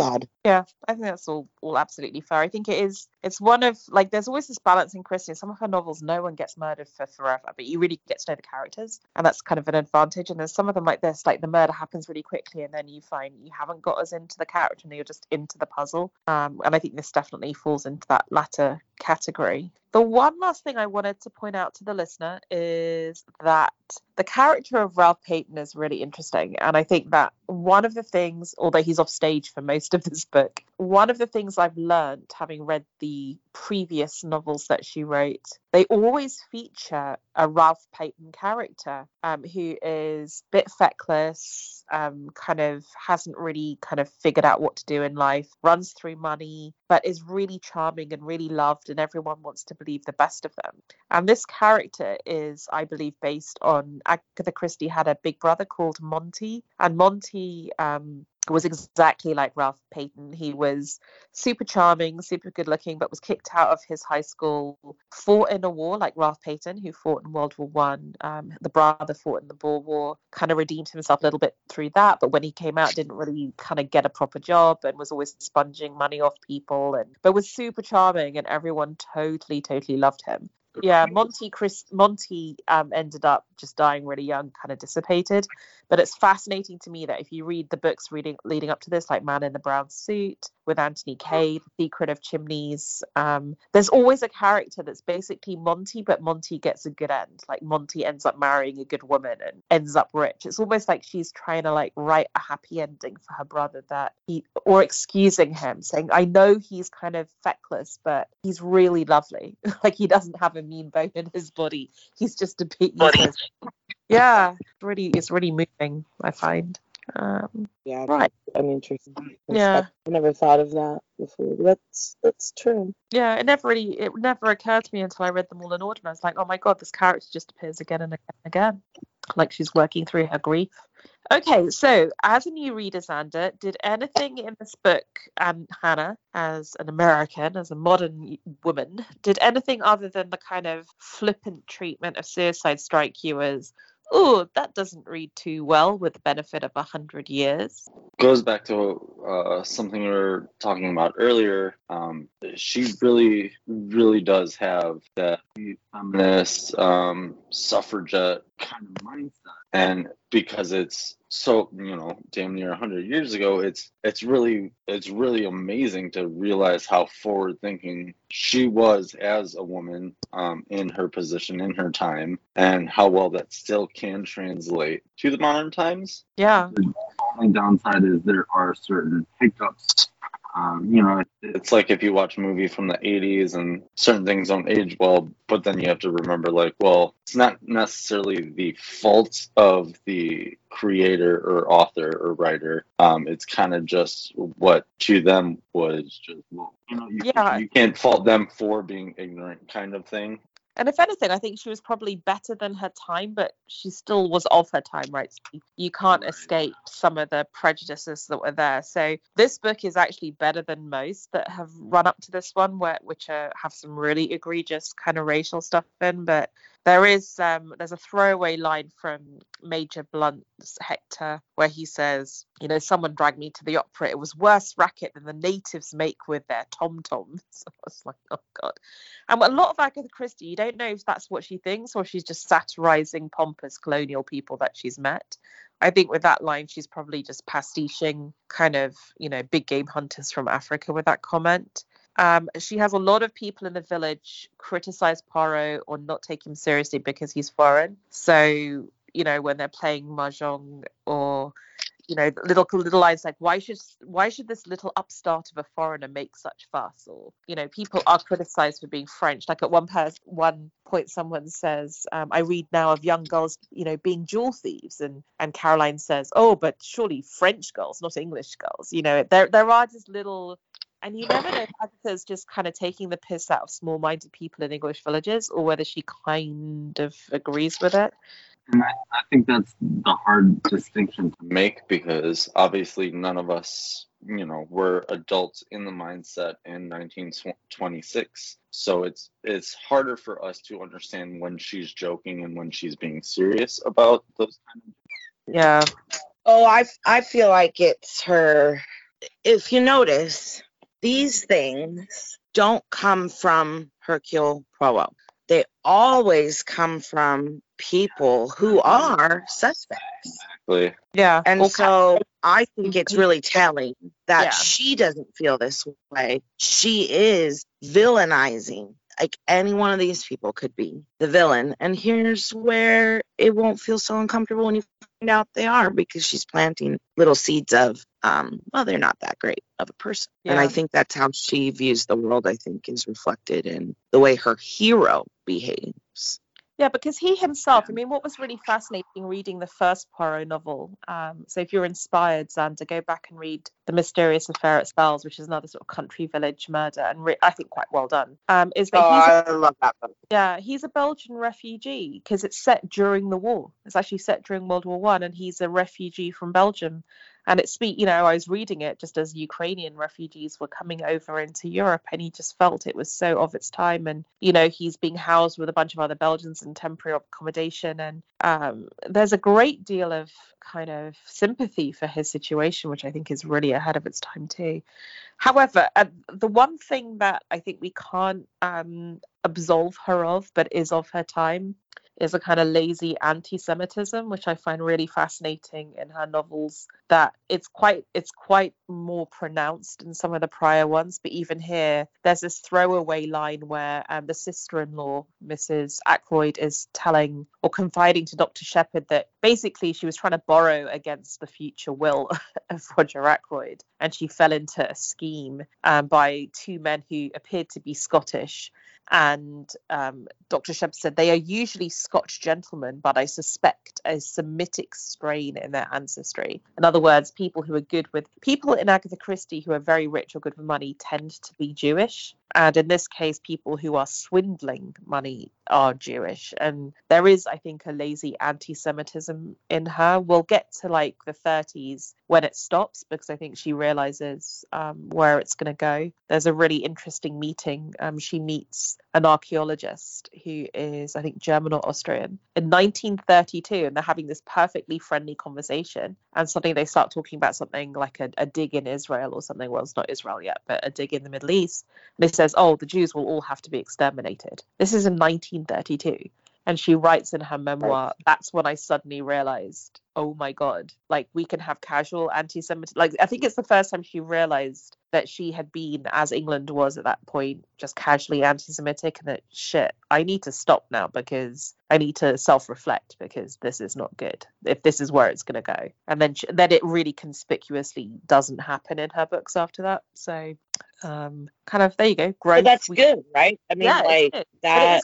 Speaker 2: odd
Speaker 1: Yeah, I think that's all all absolutely fair. I think it is. It's one of like there's always this balance in Christie. Some of her novels, no one gets murdered for forever, but you really get to know the characters, and that's kind of an advantage. And there's some of them like this, like the murder happens really quickly, and then you find you haven't got us into the character, and you're just into the puzzle. Um, and I think this definitely falls into that latter category. The one last thing I wanted to point out to the listener is that the character of Ralph Paton is really interesting. And I think that one of the things, although he's off stage for most of this book, one of the things I've learned having read the previous novels that she wrote, they always feature a Ralph Paton character um, who is a bit feckless, um, kind of hasn't really kind of figured out what to do in life, runs through money, but is really charming and really loved, and everyone wants to believe the best of them. And this character is, I believe, based on Agatha Christie had a big brother called Monty, and Monty um, was exactly like Ralph Paton. He was super charming, super good looking, but was kicked out of his high school, fought in a war like Ralph Paton, who fought in World War One. Um, the brother fought in the Boer War, kind of redeemed himself a little bit through that, but when he came out, didn't really kind of get a proper job and was always sponging money off people, and but was super charming, and everyone totally, totally loved him yeah monty chris monty um, ended up just dying really young kind of dissipated. But it's fascinating to me that if you read the books reading leading up to this like man in the brown suit with anthony Cade, secret of chimneys um, there's always a character that's basically monty but monty gets a good end. Like monty ends up marrying a good woman and ends up rich. It's almost like she's trying to like write a happy ending for her brother that he or excusing him saying i know he's kind of feckless but he's really lovely. [laughs] Like he doesn't have a mean bone in his body. He's just a bit useless. Yeah, it's really, it's really moving. I find. Um,
Speaker 2: Yeah,
Speaker 1: right.
Speaker 2: I'm interested.
Speaker 1: Yeah.
Speaker 2: I never thought of that before. That's that's true.
Speaker 1: Yeah, it never really, it never occurred to me until I read them all in order. And I was like, oh my god, this character just appears again and again and again, like she's working through her grief. Okay, so as a new reader, Xander, did anything in this book, and Hannah, as an American, as a modern woman, did anything other than the kind of flippant treatment of suicide strike you as, oh, that doesn't read too well with the benefit of a hundred years?
Speaker 3: goes back to uh, something we were talking about earlier. Um, she really, really does have that feminist, um, suffragette kind of mindset, and because it's so you know damn near 100 years ago it's it's really it's really amazing to realize how forward thinking she was as a woman um, in her position in her time and how well that still can translate to the modern times.
Speaker 1: Yeah.
Speaker 4: The only downside is there are certain hiccups um, you know,
Speaker 3: it's like if you watch a movie from the 80s and certain things don't age well, but then you have to remember, like, well, it's not necessarily the fault of the creator or author or writer. Um, it's kind of just what to them was just, well, you know, you,
Speaker 1: Yeah.
Speaker 3: you can't fault them for being ignorant, kind of thing.
Speaker 1: And if anything, I think she was probably better than her time, but she still was of her time, right? So You can't escape some of the prejudices that were there. So this book is actually better than most that have run up to this one, where which are, have some really egregious kind of racial stuff in. But there is um, there's a throwaway line from Major Blunt's Hector where he says, you know, someone dragged me to the opera. It was worse racket than the natives make with their tom toms. [laughs] I was like, oh god. And a lot of Agatha Christie, you don't know if that's what she thinks or she's just satirizing pompous colonial people that she's met. I think with that line, she's probably just pastiching kind of, you know, big game hunters from Africa with that comment. Um, she has a lot of people in the village criticize Poirot or not take him seriously because he's foreign. So, you know, when they're playing mahjong or you know little little lines like why should why should this little upstart of a foreigner make such fuss? Or you know people are criticized for being french. Like at one pers- one point someone says um, i read now of young girls you know being jewel thieves. And and caroline says oh but surely french girls not english girls. You know there there are just little and you never know if Agatha's just kind of taking the piss out of small-minded people in English villages, or whether she kind of agrees with it.
Speaker 4: and I, I think that's the hard distinction to
Speaker 3: make because obviously none of us, you know, were adults in the mindset in 1926. So it's it's harder for us to understand when she's joking and when she's being serious about those kind of
Speaker 1: Yeah,
Speaker 2: Oh, I I feel like it's her. If you notice, these things don't come from Hercule Poirot. They always come from people who are suspects.
Speaker 3: exactly.
Speaker 1: yeah.
Speaker 2: And
Speaker 1: Or
Speaker 2: so I think it's really telling that
Speaker 1: Yeah.
Speaker 2: she doesn't feel this way. She is villainizing. Like any one of these people could be the villain. And here's where it won't feel so uncomfortable when you find out they are because she's planting little seeds of, um, well, they're not that great of a person. And I think that's how she views the world, I think, is reflected in the way her hero behaves.
Speaker 1: Yeah, because he himself, I mean, what was really fascinating reading the first Poirot novel. Um, so if you're inspired, Xander, go back and read The Mysterious Affair at Styles, which is another sort of country village murder, and re- I think quite well done. Um, is that
Speaker 2: Oh,
Speaker 1: he's a,
Speaker 2: I love that book.
Speaker 1: yeah he's a Belgian refugee because it's set during the war. It's actually set during World War One, and he's a refugee from Belgium. And it speak, you know, I was reading it just as Ukrainian refugees were coming over into Europe, and he just felt it was so of its time. And you know, he's being housed with a bunch of other Belgians in temporary accommodation, and um, there's a great deal of kind of sympathy for his situation, which I think is really ahead of its time too. However, uh, the one thing that I think we can't um, absolve her of, but is of her time, is a kind of lazy anti-Semitism, which I find really fascinating in her novels. That it's quite it's quite more pronounced in some of the prior ones, but even here, there's this throwaway line where um, the sister-in-law, Mrs. Ackroyd, is telling or confiding to Dr. Sheppard that basically she was trying to borrow against the future will [laughs] of Roger Ackroyd, and she fell into a scheme um, by two men who appeared to be Scottish. And um, Dr. Sheppard said they are usually Scotch gentlemen, but I suspect a Semitic strain in their ancestry. In other words, people who are good with people in Agatha Christie who are very rich or good with money tend to be Jewish. And in this case, people who are swindling money are Jewish. And there is, I think, a lazy anti Semitism in her. We'll get to like the 30s when it stops because I think she realizes um, where it's going to go. There's a really interesting meeting. Um, she meets an archaeologist who is, I think, German or Austrian in 1932, and they're having this perfectly friendly conversation. And suddenly they start talking about something like a, a dig in Israel or something. Well, it's not Israel yet, but a dig in the Middle East. And he says, "Oh, the Jews will all have to be exterminated." This is in 1932. And she writes in her memoir, that's when I suddenly realized, oh my God, like we can have casual anti Semitism. Like, I think it's the first time she realized that she had been, as England was at that point, just casually anti Semitic and that shit, I need to stop now because I need to self reflect because this is not good if this is where it's going to go. And then, she, then it really conspicuously doesn't happen in her books after that. So, um, kind of, there you go. Growth.
Speaker 2: But that's we, good, right? I mean, yeah, like that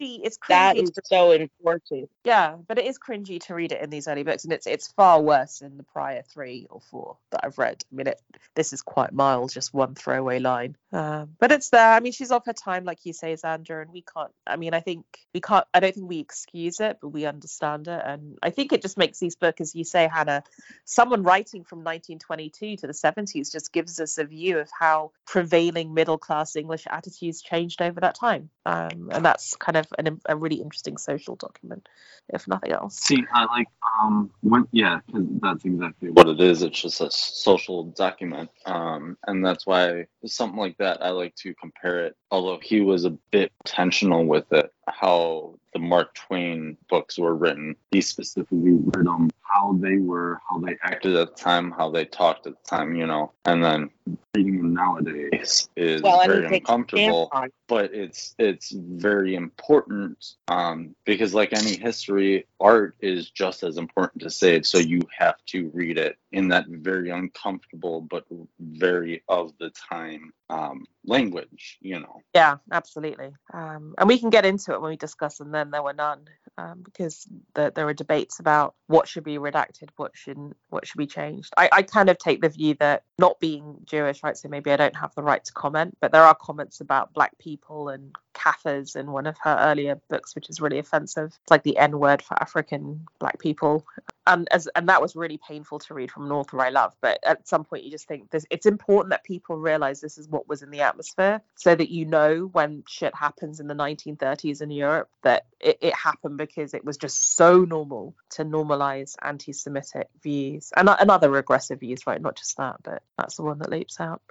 Speaker 1: cringy. It's cringy.
Speaker 2: That is so important.
Speaker 1: Yeah, but it is cringy to read it in these early books, and it's it's far worse than the prior three or four that I've read. I mean, it this is quite mild, just one throwaway line. Um, but it's there. I mean, she's off her time, like you say, Xander, and we can't. I mean, I think we can't. I don't think we excuse it, but we understand it, and I think it just makes these books, as you say, Hannah, someone writing from 1922 to the 70s just gives us a view of how prevailing middle class English attitudes changed over that time, um, and that's kind of an, a really interesting social document, if nothing else.
Speaker 3: See, I like um when yeah, that's exactly what it is. It's just a social document, um, and that's why something like that I like to compare it. Although he was a bit intentional with it, how the Mark Twain books were written. He specifically read them how they were, how they acted at the time, how they talked at the time, you know. And then reading them nowadays is well, very uncomfortable, but it's it's very important um, because, like any history, art is just as important to save. So you have to read it in that very uncomfortable but very of the time um, language, you know.
Speaker 1: Yeah, absolutely. Um, and we can get into it when we discuss, and then there were none, um, because the, there were debates about what should be redacted, what shouldn't, what should be changed. I, I kind of take the view that not being Jewish, right, so maybe I don't have the right to comment, but there are comments about black people and Kafirs in one of her earlier books, which is really offensive. It's like the N word for African black people. And as and that was really painful to read from an author I love. But at some point you just think this it's important that people realize this is what was in the atmosphere so that you know when shit happens in the 1930s in Europe that it, it happened because it was just so normal to normalize anti-Semitic views and, and other regressive views, right? Not just that, but that's the one that leaps out.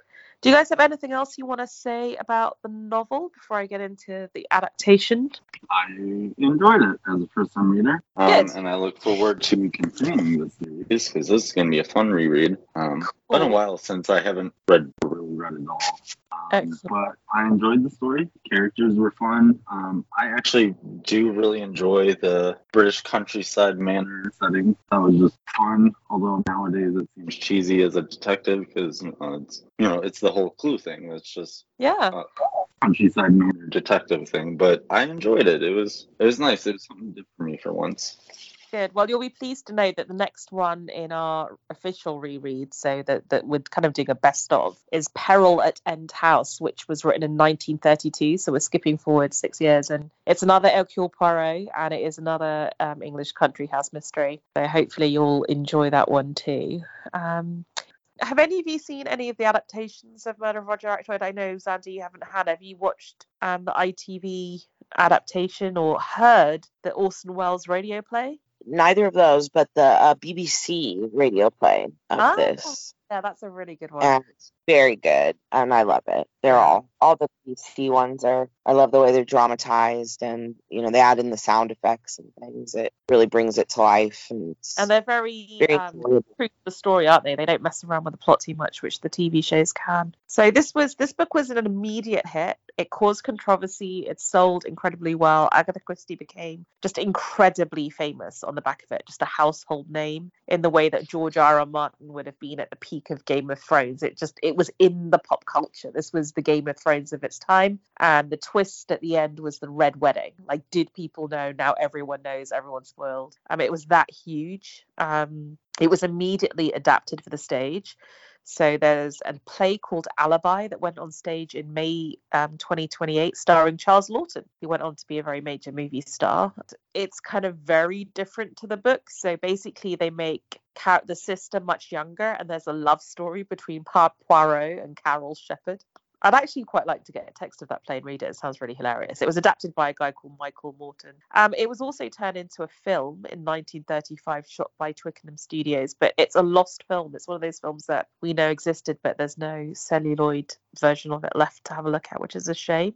Speaker 1: Do you guys have anything else you want to say about the novel before I get into the adaptation?
Speaker 3: I enjoyed it as a first time reader. Um, and I look forward to continuing this series because this is going to be a fun reread. Um, cool. Been a while since I haven't read really read it all. Um, but I enjoyed the story. Characters were fun. Um, I actually do really enjoy the British countryside manor setting. That was just fun. Although nowadays it seems cheesy as a detective because uh, it's you know it's the whole clue thing. It's just
Speaker 1: yeah.
Speaker 3: countryside manor detective thing, but I enjoyed it. It was it was nice. It was something different for me for once.
Speaker 1: Good. Well, you'll be pleased to know that the next one in our official reread, so that, that we're kind of doing a best of, is Peril at End House, which was written in 1932. So we're skipping forward six years. And it's another Hercule Poirot, and it is another um, English country house mystery. So hopefully you'll enjoy that one too. Um, have any of you seen any of the adaptations of Murder of Roger Ackroyd? I know, Xander, you haven't had. Have you watched um, the ITV adaptation or heard the Orson Welles radio play?
Speaker 2: Neither of those, but the uh, BBC radio play of oh, this.
Speaker 1: Yeah, that's a really good one. And
Speaker 2: it's very good, and I love it. They're all all the BBC ones are. I love the way they're dramatized, and you know they add in the sound effects and things. It really brings it to life, and
Speaker 1: and they're very, very um, true to the story, aren't they? They don't mess around with the plot too much, which the TV shows can. So this was this book was an immediate hit. It caused controversy. It sold incredibly well. Agatha Christie became just incredibly famous on the back of it, just a household name in the way that George R. R. Martin would have been at the peak of Game of Thrones. It just it was in the pop culture. This was the Game of Thrones of its time, and the twist at the end was the red wedding. Like, did people know? Now everyone knows. Everyone's spoiled. I mean, it was that huge. Um, it was immediately adapted for the stage. So there's a play called Alibi that went on stage in May um, 2028, starring Charles Laughton, who went on to be a very major movie star. It's kind of very different to the book. So basically, they make the sister much younger, and there's a love story between pa- Poirot and Carol Sheppard. I'd actually quite like to get a text of that play and read it. It sounds really hilarious. It was adapted by a guy called Michael Morton. Um, it was also turned into a film in 1935, shot by Twickenham Studios, but it's a lost film. It's one of those films that we know existed, but there's no celluloid version of it left to have a look at, which is a shame.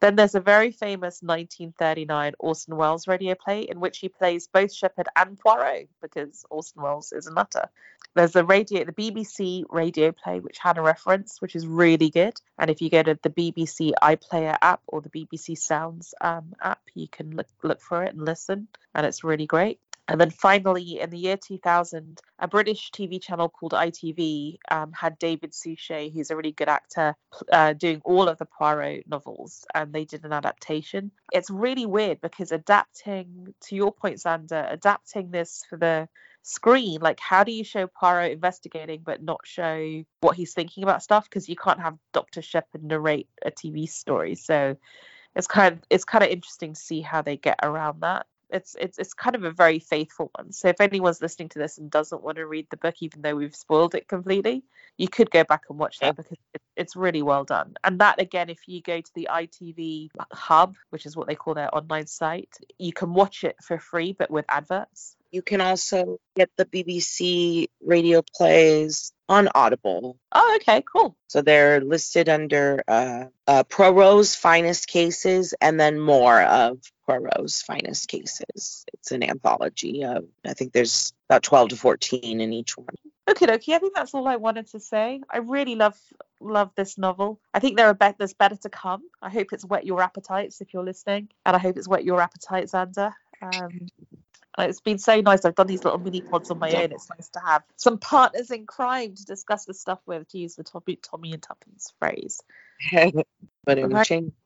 Speaker 1: Then there's a very famous 1939 Orson Welles radio play in which he plays both Sheppard and Poirot because Orson Welles is a nutter. There's a radio, the BBC radio play which had a reference, which is really good. And if you go to the BBC iPlayer app or the BBC Sounds um, app, you can look look for it and listen, and it's really great. And then finally, in the year 2000, a British TV channel called ITV um, had David Suchet, who's a really good actor, uh, doing all of the Poirot novels, and they did an adaptation. It's really weird because adapting, to your point, Xander, adapting this for the screen, like how do you show Poirot investigating but not show what he's thinking about stuff? Because you can't have Dr. Sheppard narrate a TV story. So it's kind of it's kind of interesting to see how they get around that it's it's it's kind of a very faithful one. So if anyone's listening to this and doesn't want to read the book, even though we've spoiled it completely, you could go back and watch that because it, it's really well done. And that again, if you go to the ITV Hub, which is what they call their online site, you can watch it for free, but with adverts.
Speaker 2: You can also get the BBC radio plays on Audible.
Speaker 1: Oh, okay, cool.
Speaker 2: So they're listed under uh, uh, Poirot's finest cases and then more of Poirot's finest cases. It's an anthology of, I think there's about 12 to 14 in each one.
Speaker 1: Okay, okay. I think that's all I wanted to say. I really love love this novel. I think there are be- there's better to come. I hope it's whet your appetites if you're listening, and I hope it's whet your appetites, Xander. Um, it's been so nice. I've done these little mini pods on my own. It's nice to have some partners in crime to discuss this stuff with, to use the Tommy, Tommy and Tuppence phrase. [laughs]
Speaker 2: but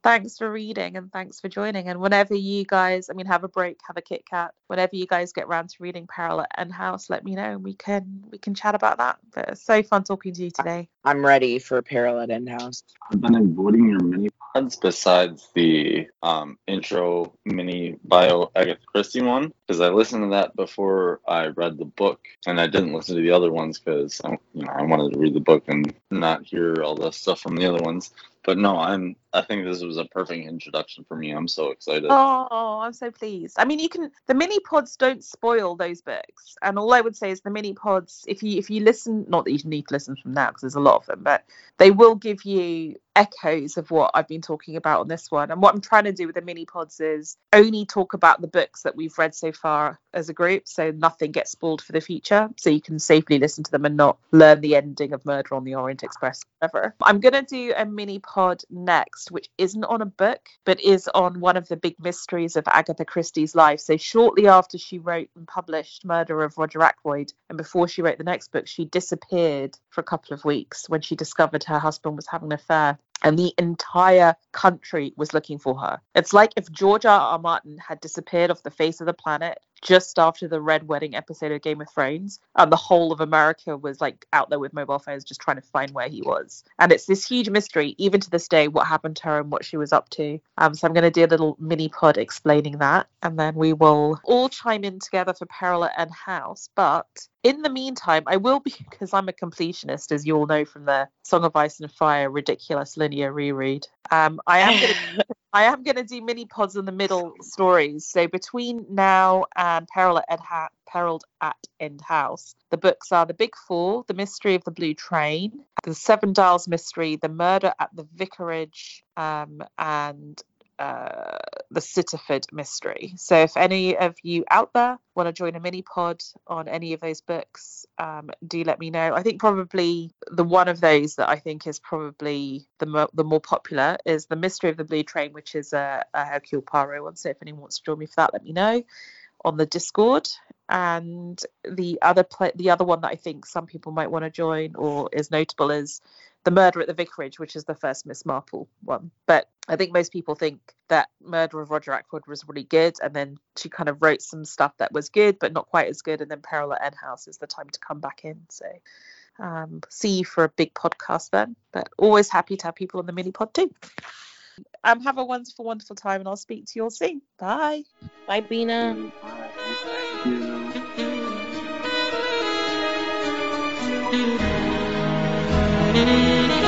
Speaker 1: thanks for reading and thanks for joining. And whenever you guys, I mean, have a break, have a Kit Kat. Whenever you guys get around to reading Peril at End House, let me know and we can we can chat about that. But it's so fun talking to you today.
Speaker 2: I'm ready for Peril at End House.
Speaker 4: I've been avoiding your mini pods besides the um, intro mini bio Agatha Christie one because I listened to that before I read the book and I didn't listen to the other ones because you know I wanted to read the book and not hear all the stuff from the other ones. But no, I'm. I think this was a perfect introduction for me. I'm so excited.
Speaker 1: Oh, I'm so pleased. I mean, you can. The mini pods don't spoil those books, and all I would say is the mini pods. If you if you listen, not that you need to listen from now because there's a lot of them, but they will give you echoes of what I've been talking about on this one. And what I'm trying to do with the mini pods is only talk about the books that we've read so far as a group, so nothing gets spoiled for the future. So you can safely listen to them and not learn the ending of Murder on the Orient Express ever. I'm gonna do a mini pod next, which isn't on a book, but is on one of the big mysteries of Agatha Christie's life. So shortly after she wrote and published Murder of Roger Ackroyd, and before she wrote the next book, she disappeared for a couple of weeks when she discovered her husband was having an affair and the entire country was looking for her. It's like if George R. R. Martin had disappeared off the face of the planet just after the Red Wedding episode of Game of Thrones, and the whole of America was like out there with mobile phones just trying to find where he was. And it's this huge mystery, even to this day, what happened to her and what she was up to. Um, so I'm going to do a little mini pod explaining that, and then we will all chime in together for Peril and House. But in the meantime, I will be [laughs] because I'm a completionist, as you all know from the Song of Ice and Fire ridiculous linear reread. Um, I am gonna, [laughs] I am going to do mini pods in the middle stories. So between now and Peril at Ed ha- Peril at End House, the books are The Big Four, The Mystery of the Blue Train, The Seven Dials Mystery, The Murder at the Vicarage, um, and uh, the Sitterford mystery. So if any of you out there want to join a mini pod on any of those books, um, do let me know. I think probably the one of those that I think is probably the mo- the more popular is the Mystery of the Blue Train, which is a, a Hercule Poirot one. So if anyone wants to join me for that, let me know on the Discord. And the other pl- the other one that I think some people might want to join or is notable is the Murder at the Vicarage, which is the first Miss Marple one. But I think most people think that Murder of Roger Ackroyd was really good, and then she kind of wrote some stuff that was good, but not quite as good. And then Peril at End House is the time to come back in. So um, see you for a big podcast then. But always happy to have people on the mini pod too. Um, have a wonderful, wonderful time, and I'll speak to you all soon. Bye.
Speaker 2: Bye, Bina.
Speaker 4: Bye.